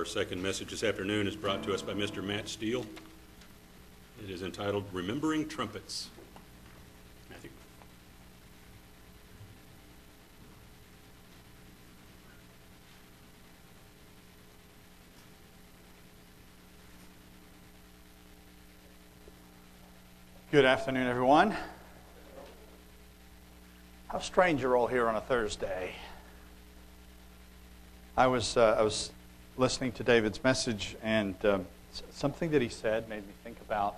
Our second message this afternoon is brought to us by Mr. Matt Steel. It is entitled Remembering Trumpets. Matthew. Good afternoon, everyone. How strange you're all here on a Thursday. I was, uh, I was listening to David's message, and um, something that he said made me think about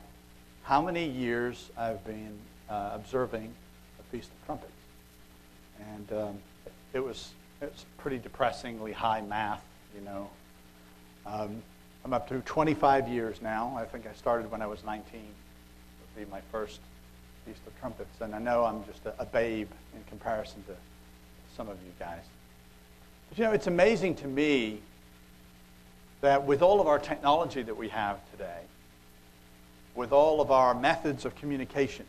how many years I've been uh, observing the Feast of Trumpets. And um, it, was, it was pretty depressingly high math, you know. Um, I'm up to 25 years now. I think I started when I was 19 Would be my first Feast of Trumpets. And I know I'm just a, a babe in comparison to some of you guys. But you know, it's amazing to me that with all of our technology that we have today, with all of our methods of communication,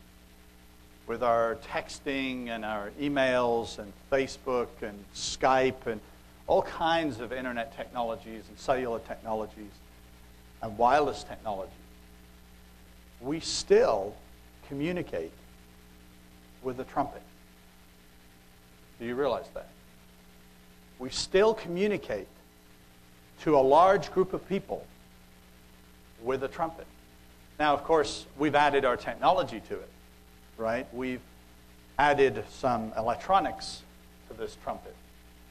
with our texting and our emails and Facebook and Skype and all kinds of internet technologies and cellular technologies and wireless technology, we still communicate with the trumpet. Do you realize that? We still communicate to a large group of people with a trumpet. Now, of course, we've added our technology to it, right? We've added some electronics to this trumpet.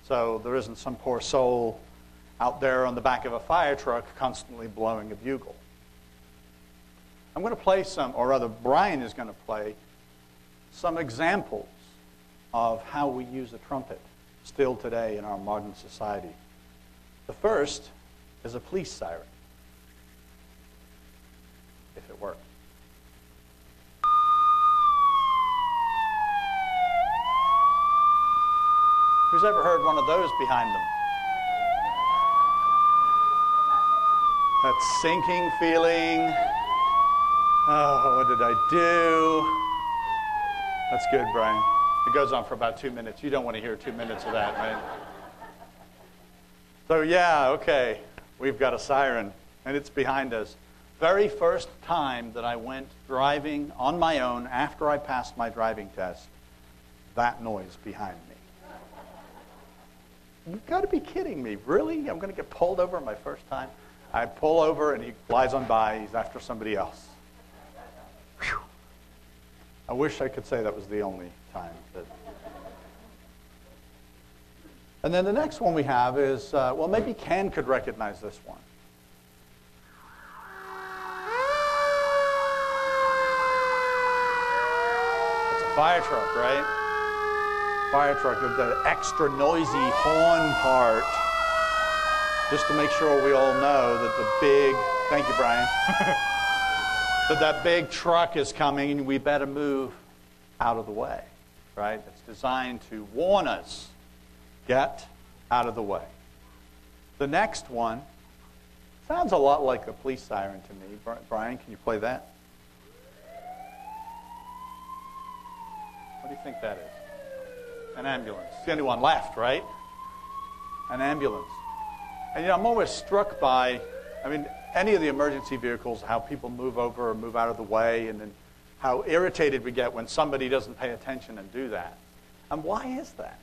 So there isn't some poor soul out there on the back of a fire truck constantly blowing a bugle. I'm going to play some, or rather, Brian is going to play some examples of how we use a trumpet still today in our modern society. The first is a police siren, if it works. Who's ever heard one of those behind them? That sinking feeling. Oh, what did I do? That's good, Brian. It goes on for about two minutes. You don't want to hear two minutes of that, right? So, yeah, okay, we've got a siren, and it's behind us. Very first time that I went driving on my own after I passed my driving test, that noise behind me. You've got to be kidding me. Really? I'm going to get pulled over my first time? I pull over, and he flies on by. He's after somebody else. Whew. I wish I could say that was the only time that. And then the next one we have is, uh, well, maybe Ken could recognize this one. It's a fire truck, right? Fire truck with the extra noisy horn part, just to make sure we all know that the big, thank you, Brian. that that big truck is coming and we better move out of the way, right? It's designed to warn us get out of the way. The next one sounds a lot like a police siren to me. Brian, can you play that? What do you think that is? An ambulance. The only one left, right? An ambulance. And you know, I'm always struck by, I mean, any of the emergency vehicles, how people move over or move out of the way, and then how irritated we get when somebody doesn't pay attention and do that. And why is that?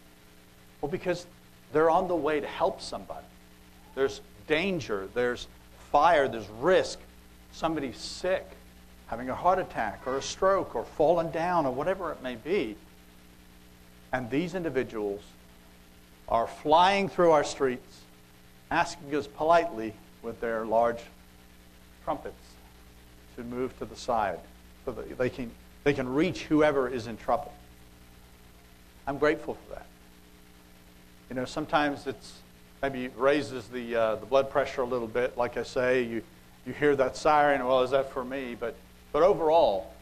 Well, because they're on the way to help somebody. There's danger, there's fire, there's risk. Somebody's sick, having a heart attack or a stroke or fallen down or whatever it may be. And these individuals are flying through our streets, asking us politely with their large trumpets to move to the side so that they can, they can reach whoever is in trouble. I'm grateful for that. You know, sometimes it's maybe raises the, uh, the blood pressure a little bit. Like I say, you, you hear that siren, well, is that for me? But, but overall,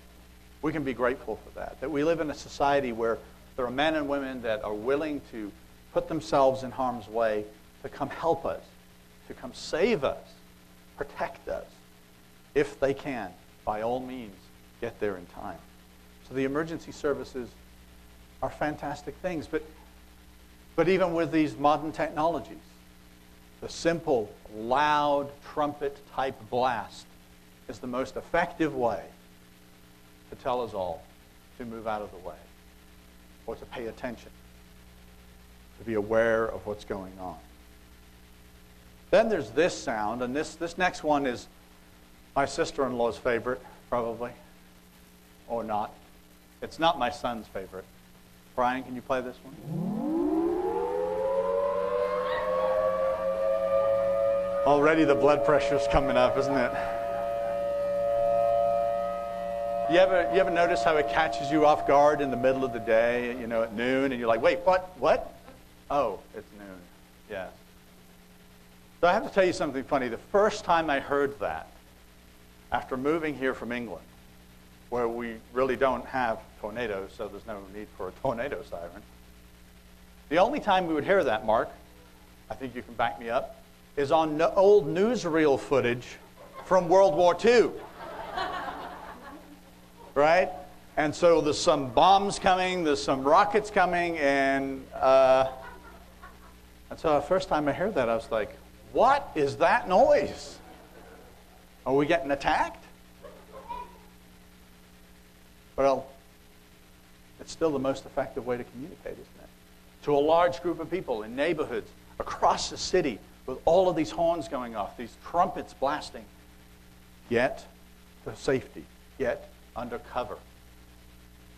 we can be grateful for that. That we live in a society where there are men and women that are willing to put themselves in harm's way to come help us, to come save us, protect us if they can, by all means, get there in time. So the emergency services are fantastic things. But, but even with these modern technologies, the simple, loud trumpet type blast is the most effective way to tell us all to move out of the way or to pay attention, to be aware of what's going on. Then there's this sound, and this, this next one is my sister in law's favorite, probably, or not. It's not my son's favorite. Brian, can you play this one? Already the blood pressure's coming up, isn't it? You ever, you ever notice how it catches you off guard in the middle of the day, you know, at noon, and you're like, wait, what? What? Oh, it's noon. Yes. So I have to tell you something funny. The first time I heard that, after moving here from England, where we really don't have tornadoes, so there's no need for a tornado siren, the only time we would hear that, Mark, I think you can back me up, is on old newsreel footage from World War II. right? And so there's some bombs coming, there's some rockets coming, and, uh, and so the first time I heard that, I was like, what is that noise? Are we getting attacked? Well, it's still the most effective way to communicate, isn't it? To a large group of people in neighborhoods across the city with all of these horns going off, these trumpets blasting, yet for safety, yet under cover.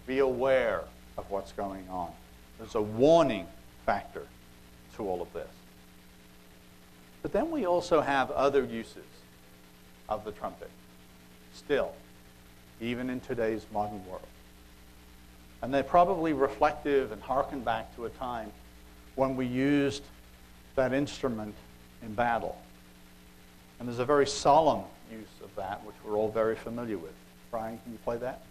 Be aware of what's going on. There's a warning factor to all of this. But then we also have other uses of the trumpet, still, even in today's modern world. And they're probably reflective and harken back to a time when we used that instrument in battle. And there's a very solemn use of that, which we're all very familiar with. Brian, can you play that?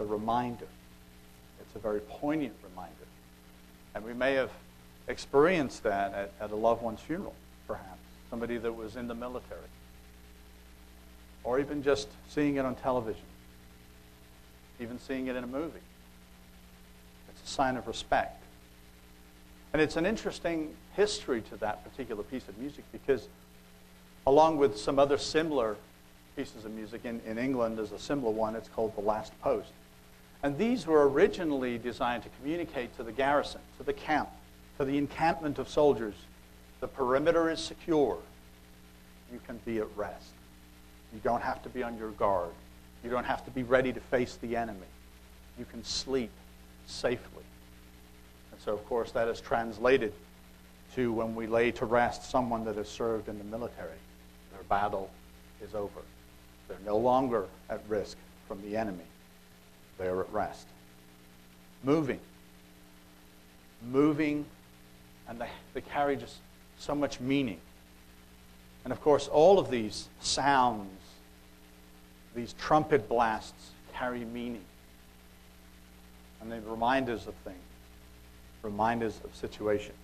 A reminder. It's a very poignant reminder. And we may have experienced that at, at a loved one's funeral, perhaps. Somebody that was in the military. Or even just seeing it on television. Even seeing it in a movie. It's a sign of respect. And it's an interesting history to that particular piece of music because, along with some other similar pieces of music in, in England, there's a similar one. It's called The Last Post. And these were originally designed to communicate to the garrison, to the camp, to the encampment of soldiers. The perimeter is secure. You can be at rest. You don't have to be on your guard. You don't have to be ready to face the enemy. You can sleep safely. And so, of course, that is translated to when we lay to rest someone that has served in the military. Their battle is over. They're no longer at risk from the enemy. They are at rest. Moving. Moving, and they, they carry just so much meaning. And of course, all of these sounds, these trumpet blasts, carry meaning. And they remind us of things reminders of situations.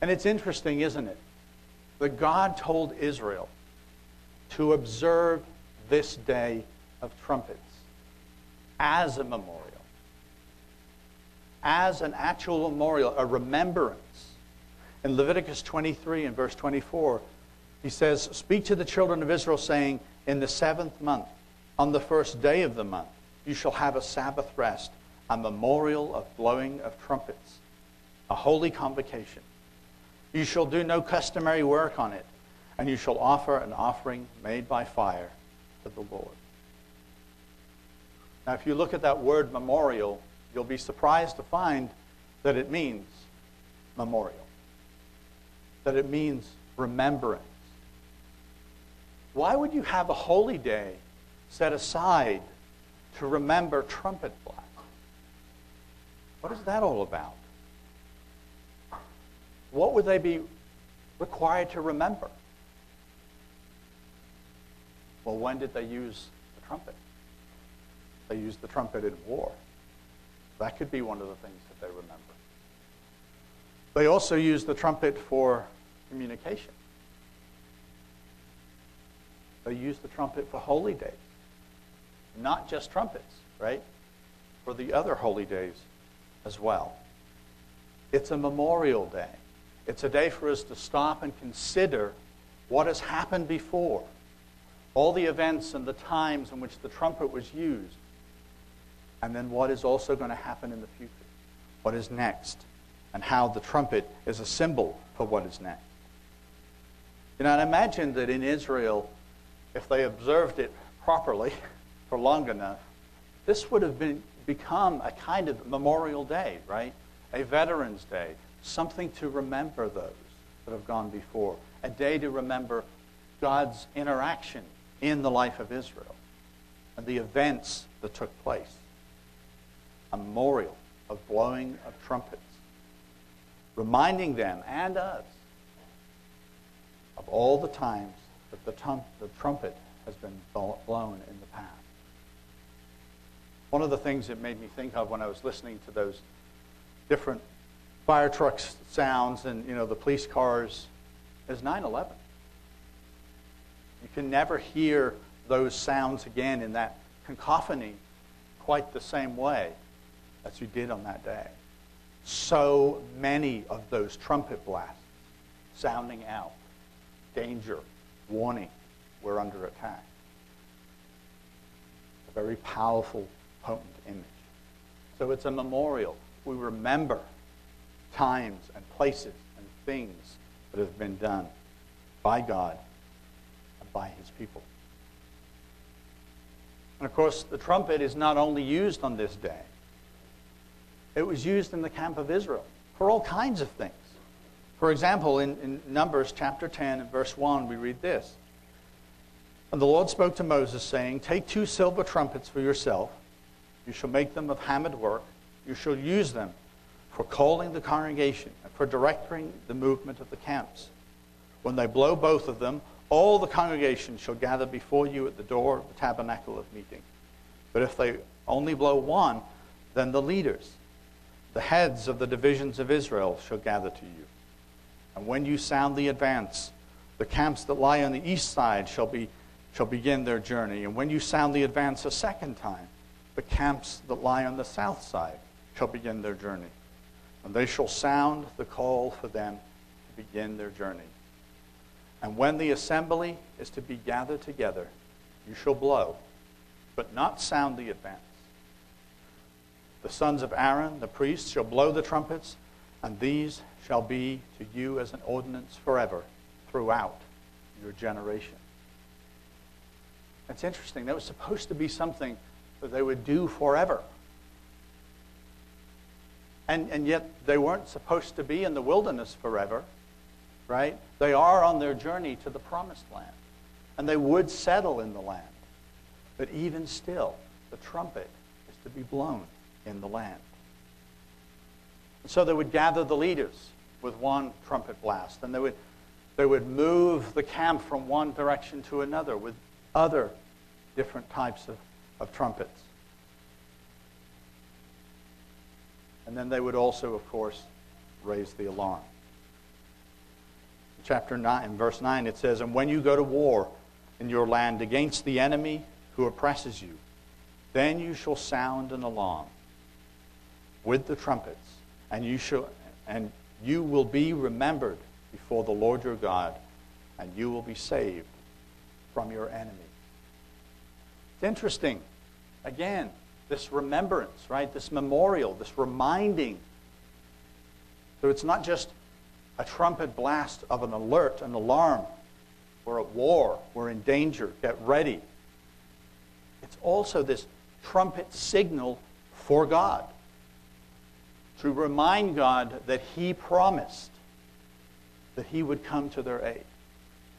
And it's interesting, isn't it? That God told Israel to observe this day of trumpets as a memorial, as an actual memorial, a remembrance. In Leviticus 23 and verse 24, he says, Speak to the children of Israel, saying, In the seventh month, on the first day of the month, you shall have a Sabbath rest a memorial of blowing of trumpets, a holy convocation. You shall do no customary work on it, and you shall offer an offering made by fire to the Lord. Now, if you look at that word memorial, you'll be surprised to find that it means memorial, that it means remembrance. Why would you have a holy day set aside to remember trumpet blast? What is that all about? What would they be required to remember? Well, when did they use the trumpet? They used the trumpet in war. That could be one of the things that they remember. They also used the trumpet for communication. They used the trumpet for holy days, not just trumpets, right? For the other holy days as well. It's a memorial day. It's a day for us to stop and consider what has happened before, all the events and the times in which the trumpet was used, and then what is also going to happen in the future, what is next, and how the trumpet is a symbol for what is next. You know, and imagine that in Israel, if they observed it properly for long enough, this would have been, become a kind of memorial day, right? A Veterans Day, something to remember those that have gone before, a day to remember God's interaction in the life of Israel and the events that took place. A memorial of blowing of trumpets, reminding them and us of all the times that the, tum- the trumpet has been blown in the past. One of the things it made me think of when I was listening to those different fire trucks sounds and you know the police cars is 9/11. You can never hear those sounds again in that cacophony quite the same way as you did on that day. So many of those trumpet blasts sounding out, danger, warning, we're under attack. A very powerful, potent image. So it's a memorial. We remember times and places and things that have been done by God and by his people. And of course, the trumpet is not only used on this day, it was used in the camp of Israel for all kinds of things. For example, in, in Numbers chapter 10 and verse 1, we read this. And the Lord spoke to Moses, saying, Take two silver trumpets for yourself. You shall make them of hammered work. You shall use them for calling the congregation and for directing the movement of the camps. When they blow both of them, all the congregation shall gather before you at the door of the tabernacle of meeting. But if they only blow one, then the leaders, the heads of the divisions of Israel, shall gather to you. And when you sound the advance, the camps that lie on the east side shall, be, shall begin their journey. And when you sound the advance a second time, the camps that lie on the south side shall begin their journey. And they shall sound the call for them to begin their journey. And when the assembly is to be gathered together, you shall blow, but not sound the advance. The sons of Aaron, the priests, shall blow the trumpets, and these shall be to you as an ordinance forever throughout your generation. That's interesting. That was supposed to be something that they would do forever. And, and yet they weren't supposed to be in the wilderness forever, right? They are on their journey to the promised land. And they would settle in the land. But even still, the trumpet is to be blown in the land. And so they would gather the leaders with one trumpet blast, and they would, they would move the camp from one direction to another with other different types of, of trumpets. And then they would also, of course, raise the alarm. In chapter 9, verse 9, it says, And when you go to war in your land against the enemy who oppresses you, then you shall sound an alarm with the trumpets, and you shall and you will be remembered before the Lord your God, and you will be saved from your enemy. It's interesting. Again, this remembrance, right? This memorial, this reminding. So it's not just a trumpet blast of an alert, an alarm. We're at war, we're in danger, get ready. It's also this trumpet signal for God. To remind God that He promised that He would come to their aid,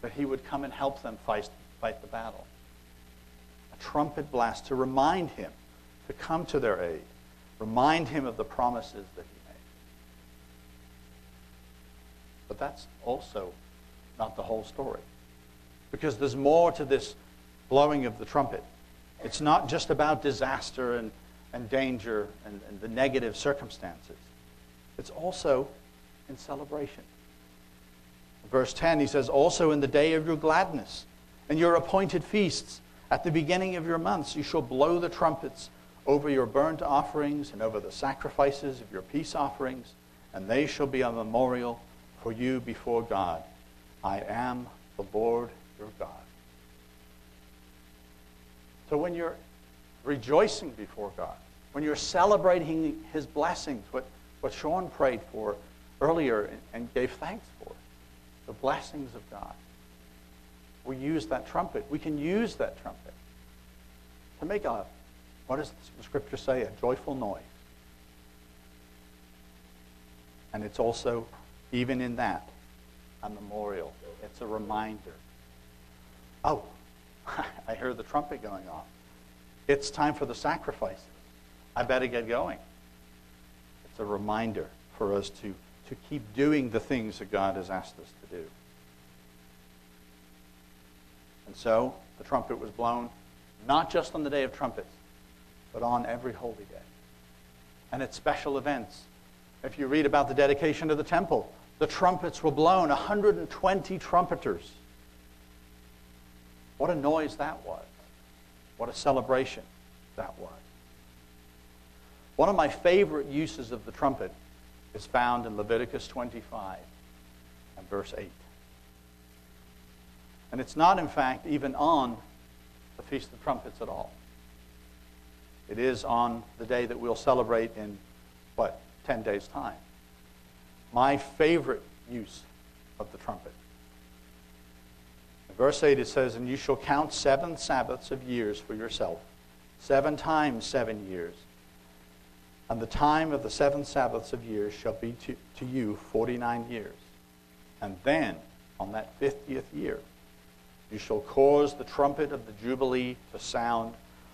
that He would come and help them fight, fight the battle. A trumpet blast to remind Him to come to their aid, remind Him of the promises that He made. But that's also not the whole story. Because there's more to this blowing of the trumpet. It's not just about disaster and, and danger and, and the negative circumstances, it's also in celebration. Verse 10, he says, Also in the day of your gladness and your appointed feasts, at the beginning of your months, you shall blow the trumpets over your burnt offerings and over the sacrifices of your peace offerings, and they shall be a memorial for you before God. I am the Lord your God. So when you're rejoicing before God, when you're celebrating his blessings, what, what Sean prayed for earlier and gave thanks for, the blessings of God, we use that trumpet. We can use that trumpet to make a, what does the scripture say, a joyful noise. And it's also, even in that, a memorial. It's a reminder. Oh, I hear the trumpet going off. It's time for the sacrifices. I better get going. It's a reminder for us to, to keep doing the things that God has asked us to do. And so the trumpet was blown, not just on the day of trumpets, but on every holy day. And at special events. If you read about the dedication of the temple, the trumpets were blown, 120 trumpeters. What a noise that was. What a celebration that was. One of my favorite uses of the trumpet is found in Leviticus 25 and verse 8. And it's not, in fact, even on the Feast of Trumpets at all. It is on the day that we'll celebrate in, what, 10 days' time. My favorite use of the trumpet. In verse 8 it says, And you shall count seven Sabbaths of years for yourself, seven times seven years. And the time of the seven Sabbaths of years shall be to, to you 49 years. And then, on that 50th year, you shall cause the trumpet of the Jubilee to sound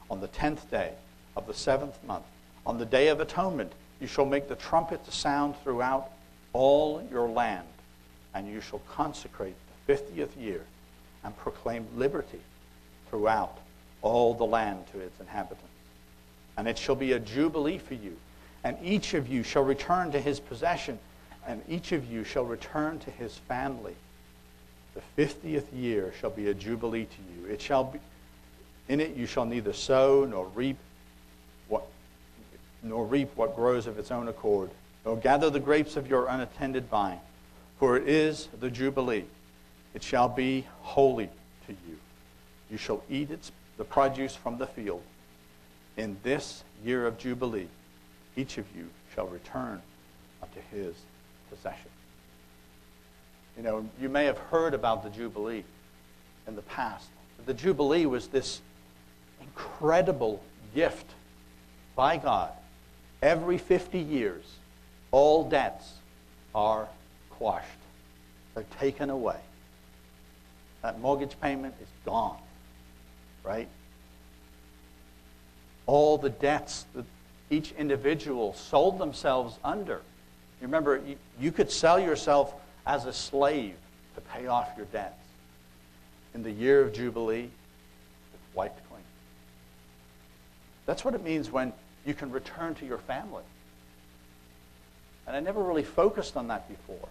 on the tenth day of the seventh month. On the day of atonement, you shall make the trumpet to sound throughout all your land, and you shall consecrate the fiftieth year and proclaim liberty throughout all the land to its inhabitants. And it shall be a jubilee for you, and each of you shall return to his possession, and each of you shall return to his family. The fiftieth year shall be a jubilee to you. It shall be in it you shall neither sow nor reap what nor reap what grows of its own accord, nor gather the grapes of your unattended vine, for it is the jubilee. It shall be holy to you. You shall eat its, the produce from the field. In this year of jubilee, each of you shall return unto his possession. You know, you may have heard about the Jubilee in the past. The Jubilee was this incredible gift by God. Every 50 years, all debts are quashed, they're taken away. That mortgage payment is gone, right? All the debts that each individual sold themselves under. You remember, you, you could sell yourself as a slave to pay off your debts. In the year of Jubilee, it's wiped clean. That's what it means when you can return to your family. And I never really focused on that before.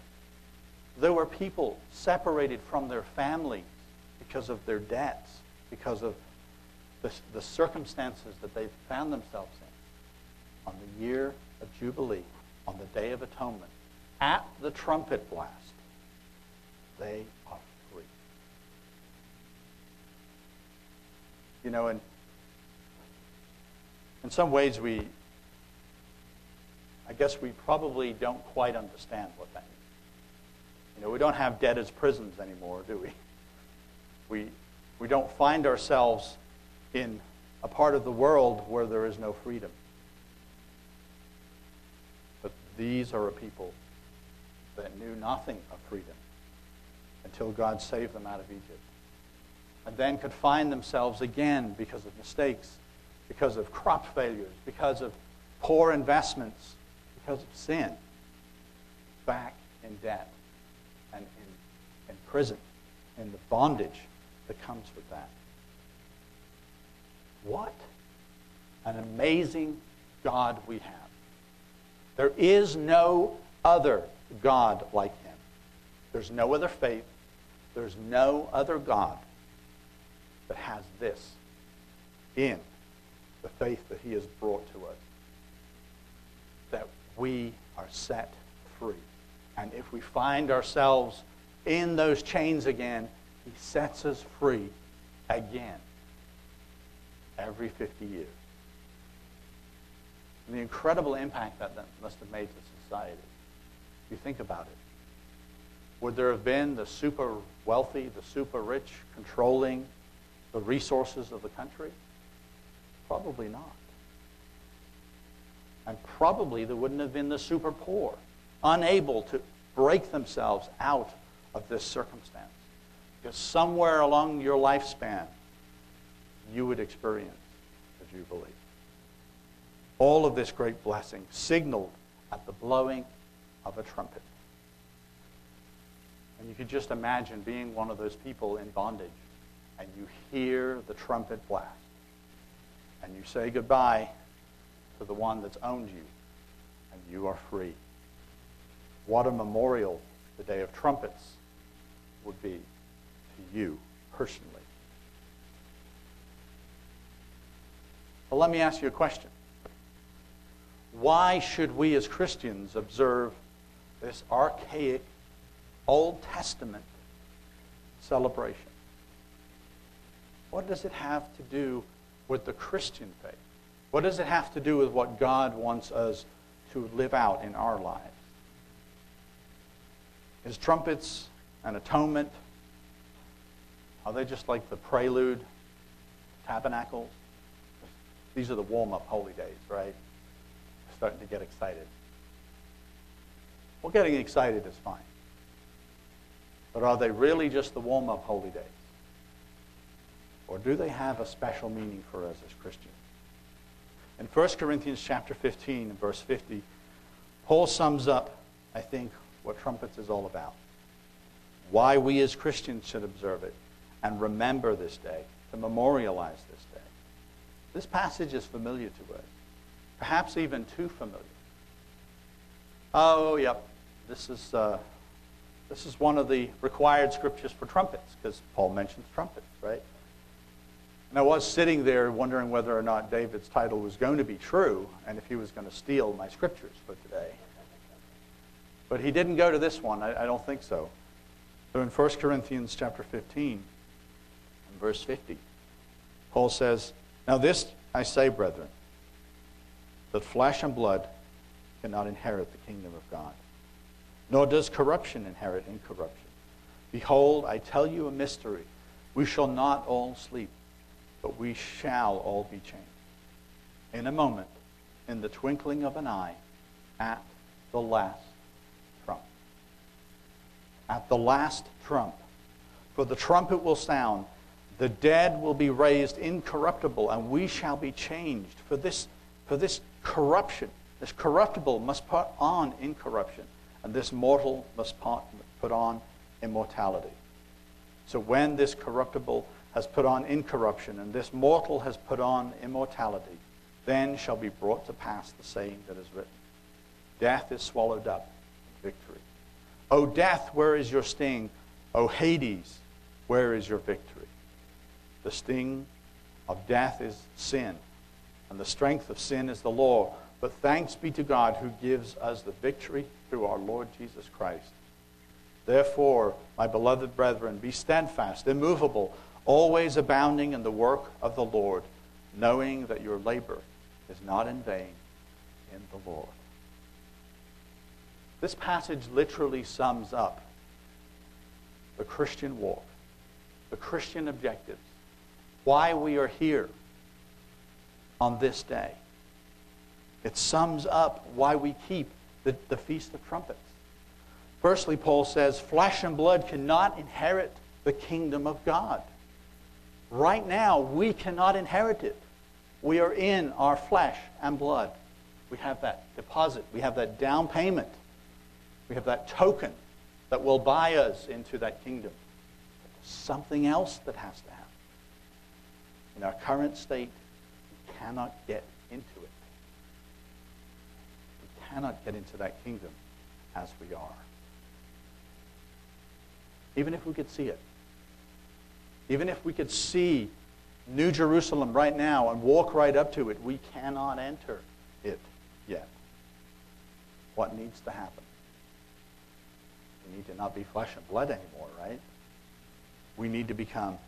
There were people separated from their families because of their debts, because of the, the circumstances that they found themselves in. On the year of Jubilee, on the Day of Atonement, at the trumpet blast, they are free. You know, and in some ways we, I guess we probably don't quite understand what that means. You know, we don't have debtors' prisons anymore, do we? We, we don't find ourselves in a part of the world where there is no freedom. But These are a people that knew nothing of freedom until God saved them out of Egypt. And then could find themselves again because of mistakes, because of crop failures, because of poor investments, because of sin, back in debt and in, in prison, in the bondage that comes with that. What an amazing God we have. There is no other God like him. There's no other faith. There's no other God that has this in the faith that he has brought to us. That we are set free. And if we find ourselves in those chains again, he sets us free again every 50 years. And the incredible impact that that must have made to society. If you think about it. Would there have been the super wealthy, the super rich controlling the resources of the country? Probably not. And probably there wouldn't have been the super poor, unable to break themselves out of this circumstance. Because somewhere along your lifespan, you would experience the Jubilee. All of this great blessing signaled at the blowing of a trumpet. And you could just imagine being one of those people in bondage, and you hear the trumpet blast, and you say goodbye to the one that's owned you, and you are free. What a memorial the Day of Trumpets would be to you personally. Well, let me ask you a question. Why should we as Christians observe this archaic Old Testament celebration? What does it have to do with the Christian faith? What does it have to do with what God wants us to live out in our lives? Is trumpets an atonement? Are they just like the prelude, tabernacles? These are the warm up holy days, right? Starting to get excited. Well, getting excited is fine. But are they really just the warm up holy days? Or do they have a special meaning for us as Christians? In 1 Corinthians chapter 15 and verse 50, Paul sums up, I think, what trumpets is all about. Why we as Christians should observe it and remember this day, to memorialize this day. This passage is familiar to us, perhaps even too familiar. Oh, yep, this is, uh, this is one of the required scriptures for trumpets, because Paul mentions trumpets, right? And I was sitting there wondering whether or not David's title was going to be true and if he was going to steal my scriptures for today. But he didn't go to this one. I, I don't think so. So in 1 Corinthians chapter 15, verse 50, Paul says, Now this I say, brethren, that flesh and blood cannot inherit the kingdom of God, nor does corruption inherit incorruption. Behold, I tell you a mystery. We shall not all sleep, but we shall all be changed. In a moment, in the twinkling of an eye, at the last trump. At the last trump. For the trumpet will sound, the dead will be raised incorruptible, and we shall be changed. For this, for this corruption, this corruptible must put on incorruption, and this mortal must put on immortality. So when this corruptible has put on incorruption, and this mortal has put on immortality, then shall be brought to pass the saying that is written Death is swallowed up in victory. O death, where is your sting? O Hades, where is your victory? The sting of death is sin, and the strength of sin is the law. But thanks be to God who gives us the victory through our Lord Jesus Christ. Therefore, my beloved brethren, be steadfast, immovable, always abounding in the work of the Lord, knowing that your labor is not in vain in the Lord. This passage literally sums up the Christian walk, the Christian objectives, why we are here on this day. It sums up why we keep the, the Feast of Trumpets. Firstly, Paul says, flesh and blood cannot inherit the kingdom of God. Right now, we cannot inherit it. We are in our flesh and blood. We have that deposit, we have that down payment, we have that token that will buy us into that kingdom. Something else that has to happen. In our current state, we cannot get into it. We cannot get into that kingdom as we are. Even if we could see it. Even if we could see New Jerusalem right now and walk right up to it, we cannot enter it yet. What needs to happen? We need to not be flesh and blood anymore, right? We need to become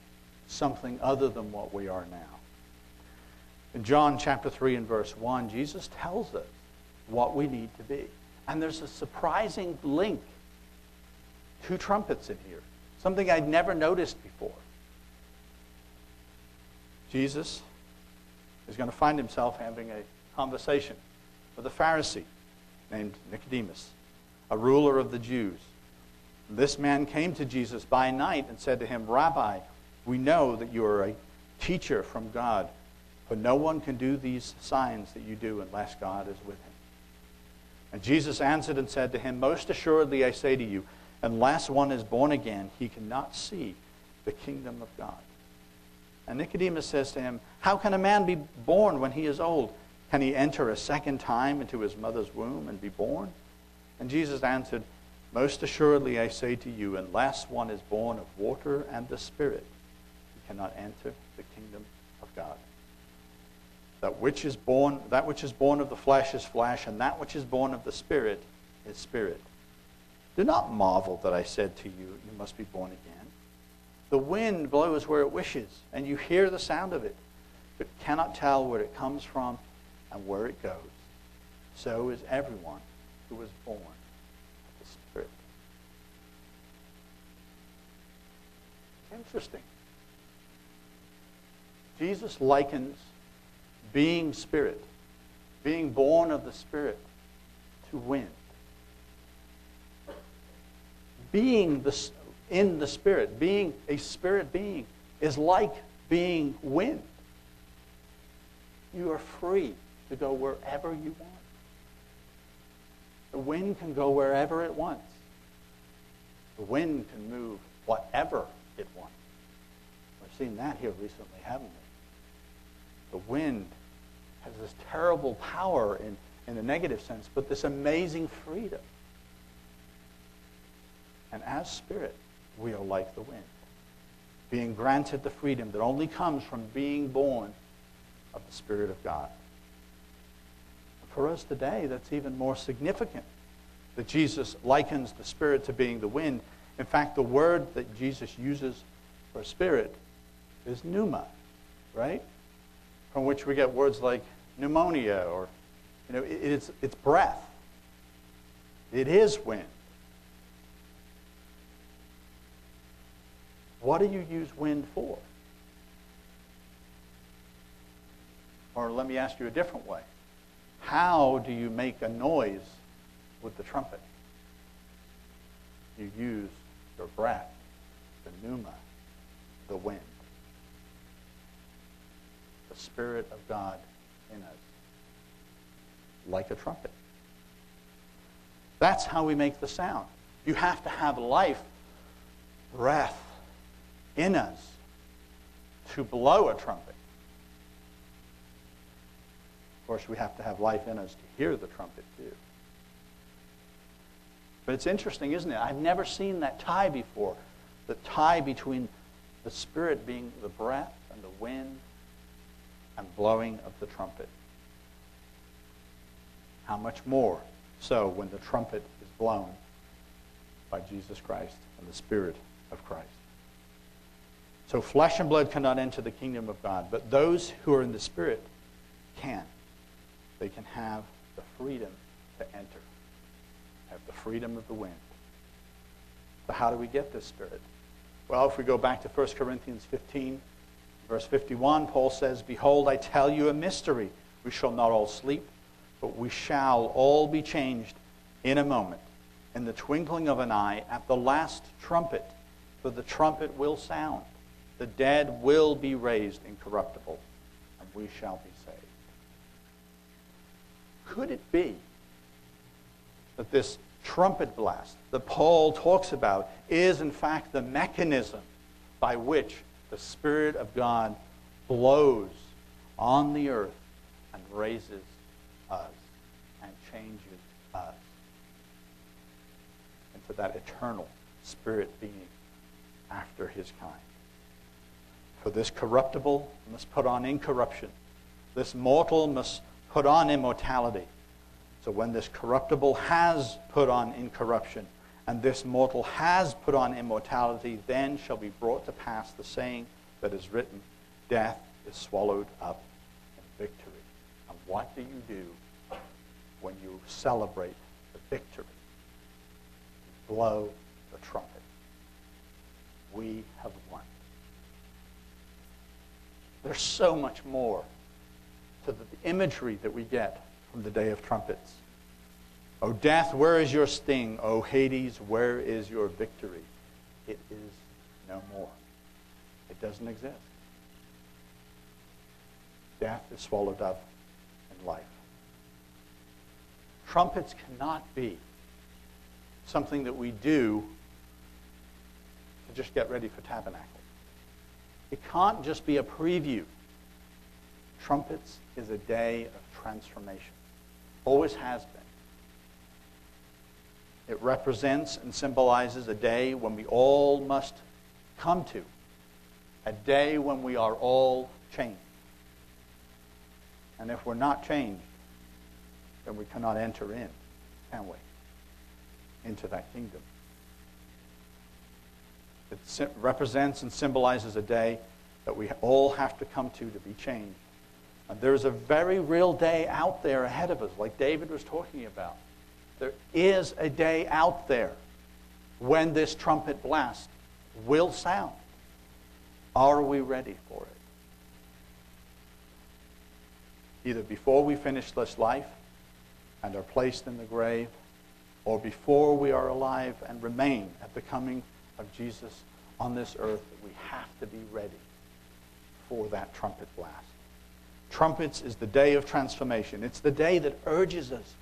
something other than what we are now. In John chapter 3 and verse 1, Jesus tells us what we need to be. And there's a surprising link. Two trumpets in here. Something I'd never noticed before. Jesus is going to find himself having a conversation with a Pharisee named Nicodemus, a ruler of the Jews. This man came to Jesus by night and said to him, Rabbi, we know that you are a teacher from God, for no one can do these signs that you do unless God is with him. And Jesus answered and said to him, Most assuredly I say to you, unless one is born again, he cannot see the kingdom of God. And Nicodemus says to him, How can a man be born when he is old? Can he enter a second time into his mother's womb and be born? And Jesus answered, Most assuredly I say to you, unless one is born of water and the Spirit, cannot enter the kingdom of God. That which is born, that which is born of the flesh is flesh, and that which is born of the Spirit is spirit. Do not marvel that I said to you, You must be born again. The wind blows where it wishes, and you hear the sound of it, but cannot tell where it comes from and where it goes. So is everyone who was born of the Spirit. Interesting. Jesus likens being Spirit, being born of the Spirit, to wind. Being the in the Spirit. Being a spirit being is like being wind. You are free to go wherever you want. The wind can go wherever it wants. The wind can move whatever it wants. We've seen that here recently, haven't we? The wind has this terrible power in, in a negative sense, but this amazing freedom. And as spirit, we are like the wind, being granted the freedom that only comes from being born of the Spirit of God. For us today, that's even more significant that Jesus likens the Spirit to being the wind. In fact, the word that Jesus uses for spirit is pneuma, right? From which we get words like pneumonia or, you know, it's, it's breath. It is wind. What do you use wind for? Or let me ask you a different way. How do you make a noise with the trumpet? You use your breath, the pneuma, the wind, the Spirit of God in us, like a trumpet. That's how we make the sound. You have to have life, breath, in us to blow a trumpet. Of course, we have to have life in us to hear the trumpet too. But it's interesting, isn't it? I've never seen that tie before. The tie between the Spirit being the breath and the wind blowing of the trumpet. How much more so when the trumpet is blown by Jesus Christ and the Spirit of Christ. So flesh and blood cannot enter the kingdom of God, but those who are in the Spirit can. They can have the freedom to enter, have the freedom of the wind. So, how do we get this Spirit? Well, if we go back to 1 Corinthians 15, verse 51, Paul says, Behold, I tell you a mystery. We shall not all sleep, but we shall all be changed in a moment, in the twinkling of an eye, at the last trumpet. For the trumpet will sound, the dead will be raised incorruptible, and we shall be saved. Could it be that this trumpet blast that Paul talks about is, in fact, the mechanism by which the Spirit of God blows on the earth and raises us and changes us into that eternal spirit being after his kind. For this corruptible must put on incorruption, this mortal must put on immortality. So when this corruptible has put on incorruption, and this mortal has put on immortality, then shall be brought to pass the saying that is written Death is swallowed up in victory. And what do you do when you celebrate the victory? You blow the trumpet. We have won. There's so much more to the imagery that we get from the Day of Trumpets. O death, where is your sting? O Hades, where is your victory? It is no more. It doesn't exist. Death is swallowed up in life. Trumpets cannot be something that we do to just get ready for tabernacle. It can't just be a preview. Trumpets is a day of transformation. Always has been. It represents and symbolizes a day when we all must come to, a day when we are all changed. And if we're not changed, then we cannot enter in, can we? Into that kingdom. It represents and symbolizes a day that we all have to come to to be changed. And there's a very real day out there ahead of us, like David was talking about. There is a day out there when this trumpet blast will sound. Are we ready for it? Either before we finish this life and are placed in the grave, or before we are alive and remain at the coming of Jesus on this earth, we have to be ready for that trumpet blast. Trumpets is the day of transformation. It's the day that urges us,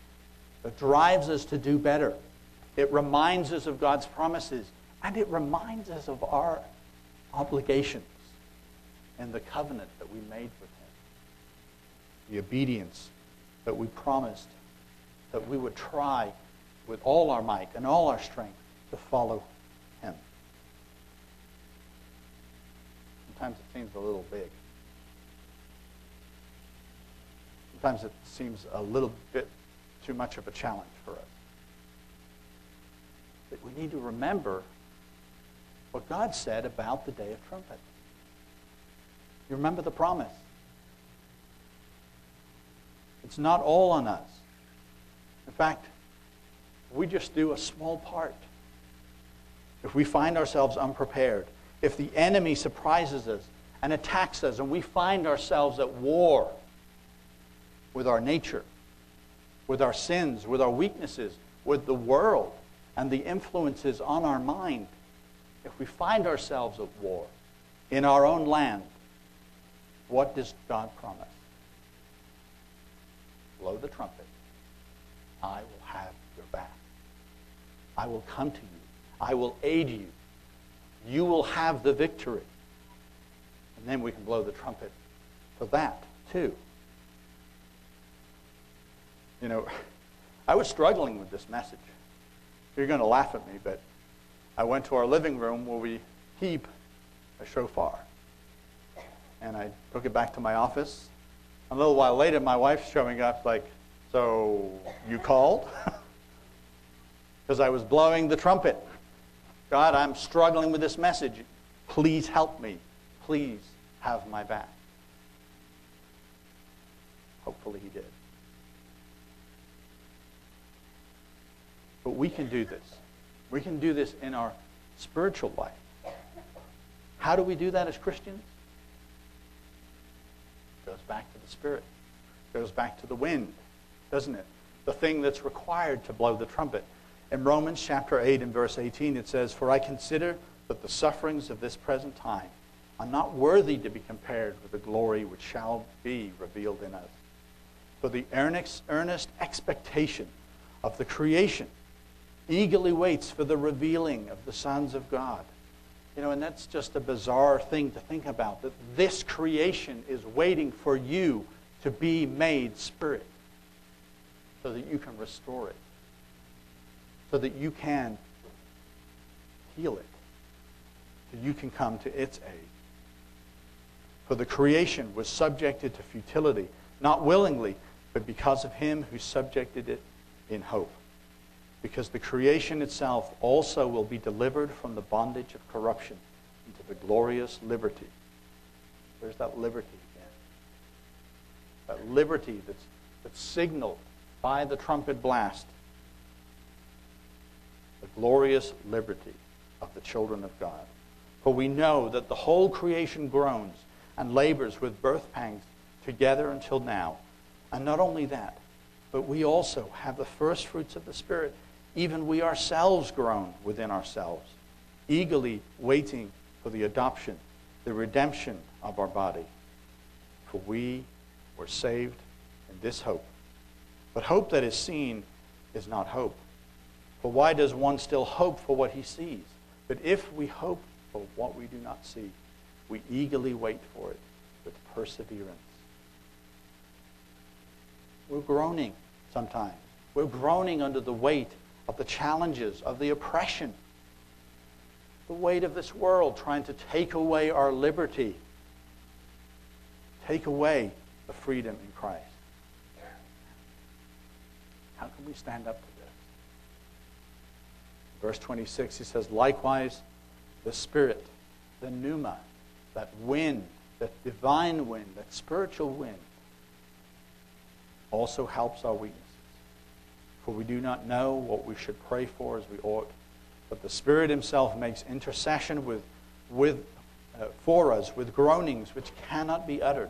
that drives us to do better. It reminds us of God's promises, and it reminds us of our obligations and the covenant that we made with Him. The obedience that we promised that we would try with all our might and all our strength to follow Him. Sometimes it seems a little big. Sometimes it seems a little bit too much of a challenge for us. But we need to remember what God said about the day of trumpet. You remember the promise. It's not all on us. In fact, we just do a small part. If we find ourselves unprepared, if the enemy surprises us and attacks us, and we find ourselves at war with our nature, with our sins, with our weaknesses, with the world, and the influences on our mind, if we find ourselves at war in our own land, what does God promise? Blow the trumpet. I will have your back. I will come to you. I will aid you. You will have the victory. And then we can blow the trumpet for that, too. You know, I was struggling with this message. You're going to laugh at me, but I went to our living room where we keep a shofar. And I took it back to my office. A little while later, my wife's showing up like, So you called? Because I was blowing the trumpet. God, I'm struggling with this message. Please help me. Please have my back. Hopefully, he did. But we can do this. We can do this in our spiritual life. How do we do that as Christians? It goes back to the Spirit. It goes back to the wind, doesn't it? the thing that's required to blow the trumpet. In Romans chapter 8 and verse 18, it says, For I consider that the sufferings of this present time are not worthy to be compared with the glory which shall be revealed in us. For the earnest, earnest expectation of the creation eagerly waits for the revealing of the sons of God. You know, and that's just a bizarre thing to think about that this creation is waiting for you to be made spirit so that you can restore it, so that you can heal it, so you can come to its aid. For the creation was subjected to futility, not willingly, but because of him who subjected it in hope. Because the creation itself also will be delivered from the bondage of corruption into the glorious liberty. Where's that liberty again? That liberty that's, that's signaled by the trumpet blast. The glorious liberty of the children of God. For we know that the whole creation groans and labors with birth pangs together until now. And not only that, but we also have the first fruits of the Spirit. Even we ourselves groan within ourselves, eagerly waiting for the adoption, the redemption of our body. For we were saved in this hope. But hope that is seen is not hope. For why does one still hope for what he sees? But if we hope for what we do not see, we eagerly wait for it with perseverance. We're groaning sometimes. We're groaning under the weight of the challenges, of the oppression, the weight of this world trying to take away our liberty, take away the freedom in Christ. How can we stand up to this? Verse 26, he says, Likewise, the Spirit, the pneuma, that wind, that divine wind, that spiritual wind, also helps our weaknesses. For we do not know what we should pray for as we ought, but the Spirit Himself makes intercession with, with, uh, for us with groanings which cannot be uttered.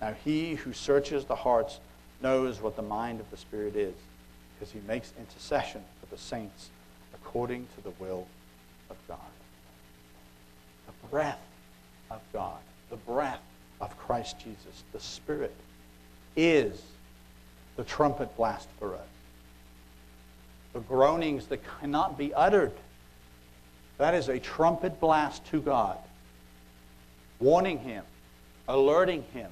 Now, He who searches the hearts knows what the mind of the Spirit is, because He makes intercession for the saints according to the will of God. The breath of God, the breath of Christ Jesus, the Spirit, is the trumpet blast for us. The groanings that cannot be uttered. That is a trumpet blast to God, warning Him, alerting Him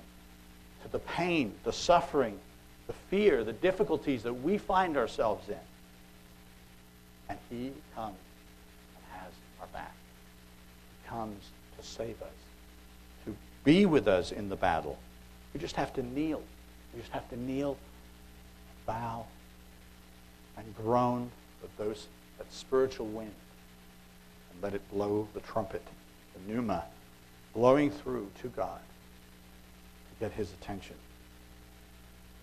to the pain, the suffering, the fear, the difficulties that we find ourselves in. And He comes and has our back. He comes to save us, to be with us in the battle. We just have to kneel. We just have to kneel, bow, and groan with those that spiritual wind, and let it blow the trumpet, the pneuma, blowing through to God to get His attention.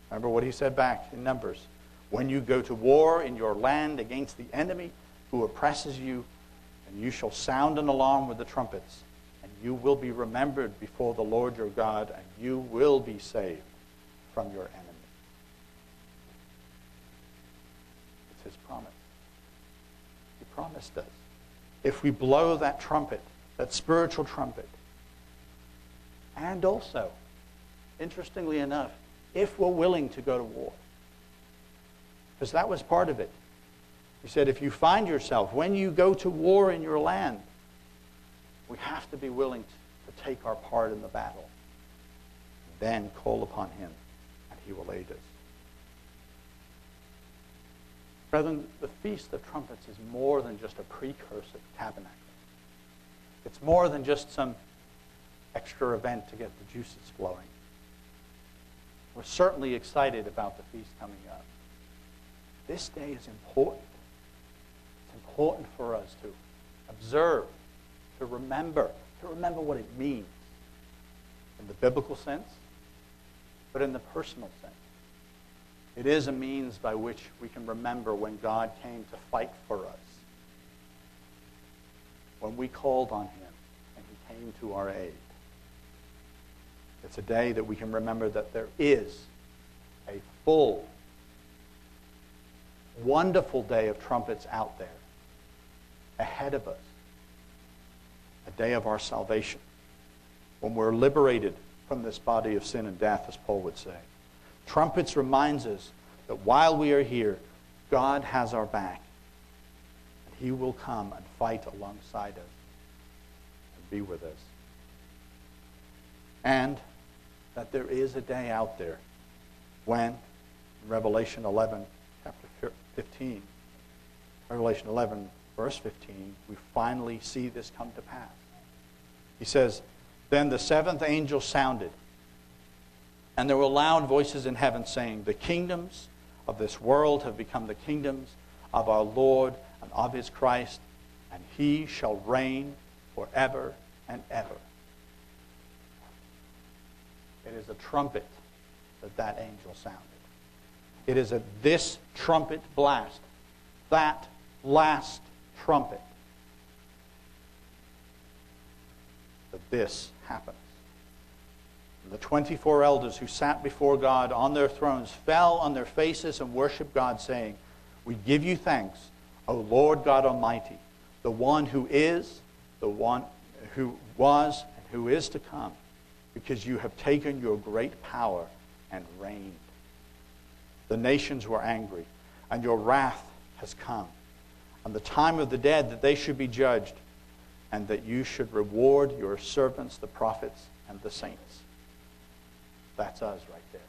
Remember what He said back in Numbers: "When you go to war in your land against the enemy who oppresses you, and you shall sound an alarm with the trumpets." And you will be remembered before the Lord your God, and you will be saved from your enemy. It's his promise. He promised us. If we blow that trumpet, that spiritual trumpet, and also, interestingly enough, if we're willing to go to war, because that was part of it. He said, if you find yourself, when you go to war in your land, we have to be willing to take our part in the battle. Then call upon him and he will aid us. Brethren, the Feast of Trumpets is more than just a precursor to Tabernacle. It's more than just some extra event to get the juices flowing. We're certainly excited about the feast coming up. This day is important. It's important for us to observe, to remember, to remember what it means in the biblical sense but in the personal sense. It is a means by which we can remember when God came to fight for us, when we called on him and he came to our aid. It's a day that we can remember that there is a full wonderful day of trumpets out there ahead of us. A day of our salvation when we're liberated from this body of sin and death, as Paul would say. Trumpets reminds us that while we are here, God has our back. And he will come and fight alongside us and be with us. And that there is a day out there when, Revelation 11, chapter 15, Revelation 11, verse 15, we finally see this come to pass. He says, Then the seventh angel sounded, and there were loud voices in heaven saying, The kingdoms of this world have become the kingdoms of our Lord and of his Christ, and he shall reign forever and ever. It is a trumpet that that angel sounded. It is at this trumpet blast, that last trumpet, that this happens. The 24 elders who sat before God on their thrones fell on their faces and worshiped God, saying, We give you thanks, O Lord God Almighty, the one who is, the one who was, and who is to come, because you have taken your great power and reigned. The nations were angry, and your wrath has come, and the time of the dead that they should be judged, and that you should reward your servants, the prophets, and the saints. That's us right there,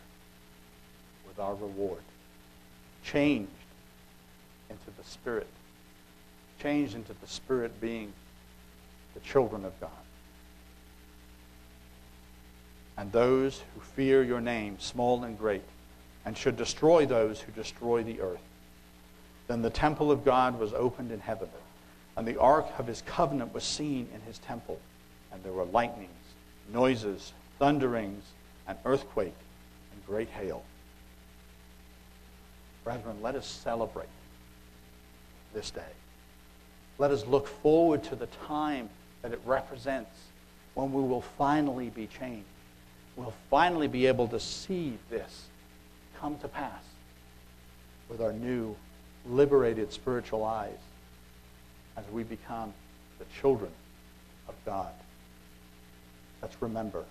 with our reward. Changed into the Spirit. Changed into the Spirit being the children of God. And those who fear your name, small and great, and should destroy those who destroy the earth. Then the temple of God was opened in heaven, and the ark of his covenant was seen in his temple. And there were lightnings, noises, thunderings, an earthquake, and great hail. Brethren, let us celebrate this day. Let us look forward to the time that it represents when we will finally be changed. We'll finally be able to see this come to pass with our new, liberated spiritual eyes as we become the children of God. Let's remember.